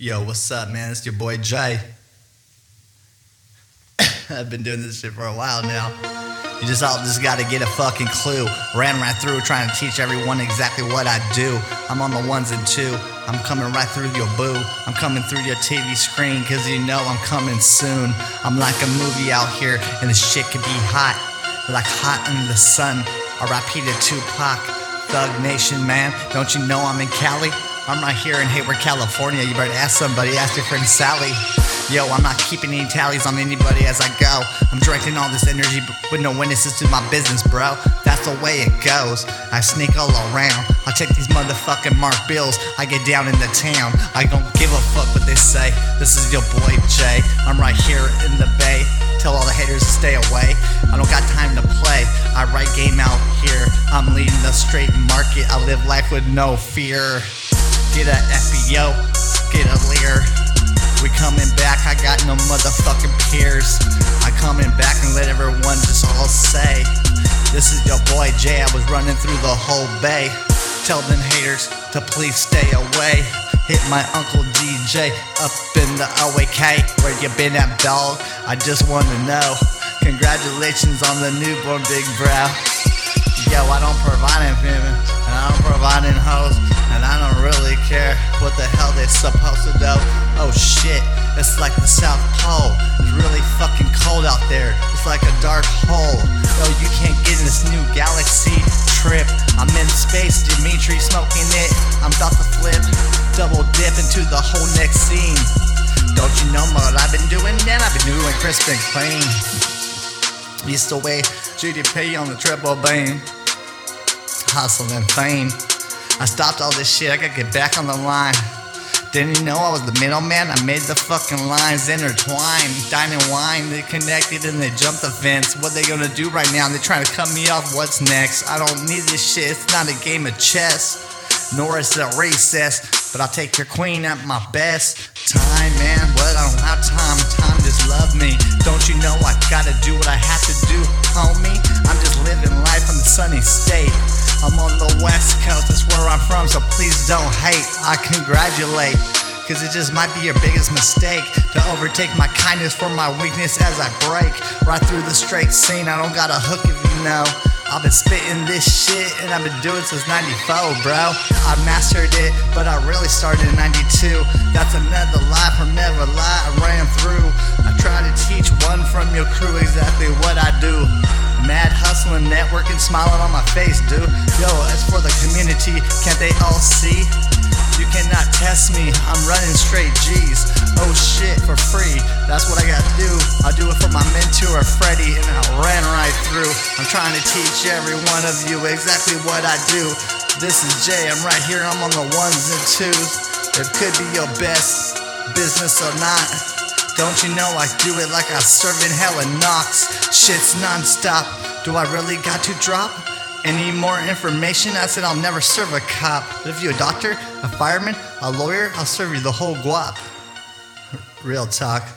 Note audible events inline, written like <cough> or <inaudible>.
Yo, what's up, man? It's your boy Jay. <laughs> I've been doing this shit for a while now. You just all just gotta get a fucking clue. Ran right through trying to teach everyone exactly what I do. I'm on the ones and two. I'm coming right through your boo. I'm coming through your TV screen cause you know I'm coming soon. I'm like a movie out here and the shit could be hot. Like hot in the sun. R.I.P. to Tupac. Thug Nation, man. Don't you know I'm in Cali? I'm right here in Hayward, California. You better ask somebody. Ask your friend Sally. Yo, I'm not keeping any tallies on anybody as I go. I'm directing all this energy with no witnesses to my business, bro. That's the way it goes. I sneak all around. I check these motherfucking mark bills. I get down in the town. I don't give a fuck what they say. This is your boy Jay. I'm right here in the bay. Tell all the haters to stay away. I don't got time to play. I write game out here. I'm leading the straight market. I live life with no fear. Get a FBO, get a Lear. We coming back, I got no motherfucking peers. I coming back and let everyone just all say, This is your boy Jay, I was running through the whole bay. Tell them haters to please stay away. Hit my uncle DJ up in the OAK. Where you been at, dog? I just wanna know. Congratulations on the newborn big bro. Yo, I don't provide women, and I don't provide in hoes, and I don't really what the hell they supposed to do. Oh shit, it's like the South Pole. It's really fucking cold out there. It's like a dark hole. No, you can't get in this new galaxy trip. I'm in space, Dimitri smoking it. I'm about to flip, double dip into the whole next scene. Don't you know what I've been doing? Man, I've been doing crisp and clean. Used to weigh GDP on the triple beam hustle and fame. I stopped all this shit, I gotta get back on the line. Didn't you know I was the middleman? I made the fucking lines intertwine. Dine and wine, they connected and they jumped the fence. What they gonna do right now? They trying to cut me off. What's next? I don't need this shit. It's not a game of chess, nor is it a recess. But I'll take your queen at my best. Time, man, what? I don't have time. Time just love me. Don't you know I gotta do what I have to do, homie? I'm just living life on the sunny state. I'm on the west coast, that's where I'm from, so please don't hate. I congratulate. Cause it just might be your biggest mistake to overtake my kindness for my weakness as I break right through the straight scene. I don't got a hook if you know. I've been spitting this shit and I've been doing since 94, bro. I mastered it, but I really started in 92. That's another lie from never lie I ran through. I try to teach one from your crew exactly what I do. Mad hustling, networking, smiling on my face, dude. Yo, as for the community, can't they all see? You cannot test me, I'm running straight G's. Oh shit, for free, that's what I gotta do. I do it for my mentor, Freddie, and I ran right through. I'm trying to teach every one of you exactly what I do. This is Jay, I'm right here, I'm on the ones and twos. It could be your best business or not. Don't you know I do it like I serve in hell and knocks? Shit's non-stop. Do I really got to drop? Any more information? I said I'll never serve a cop. But if you're a doctor, a fireman, a lawyer, I'll serve you the whole guap. Real talk.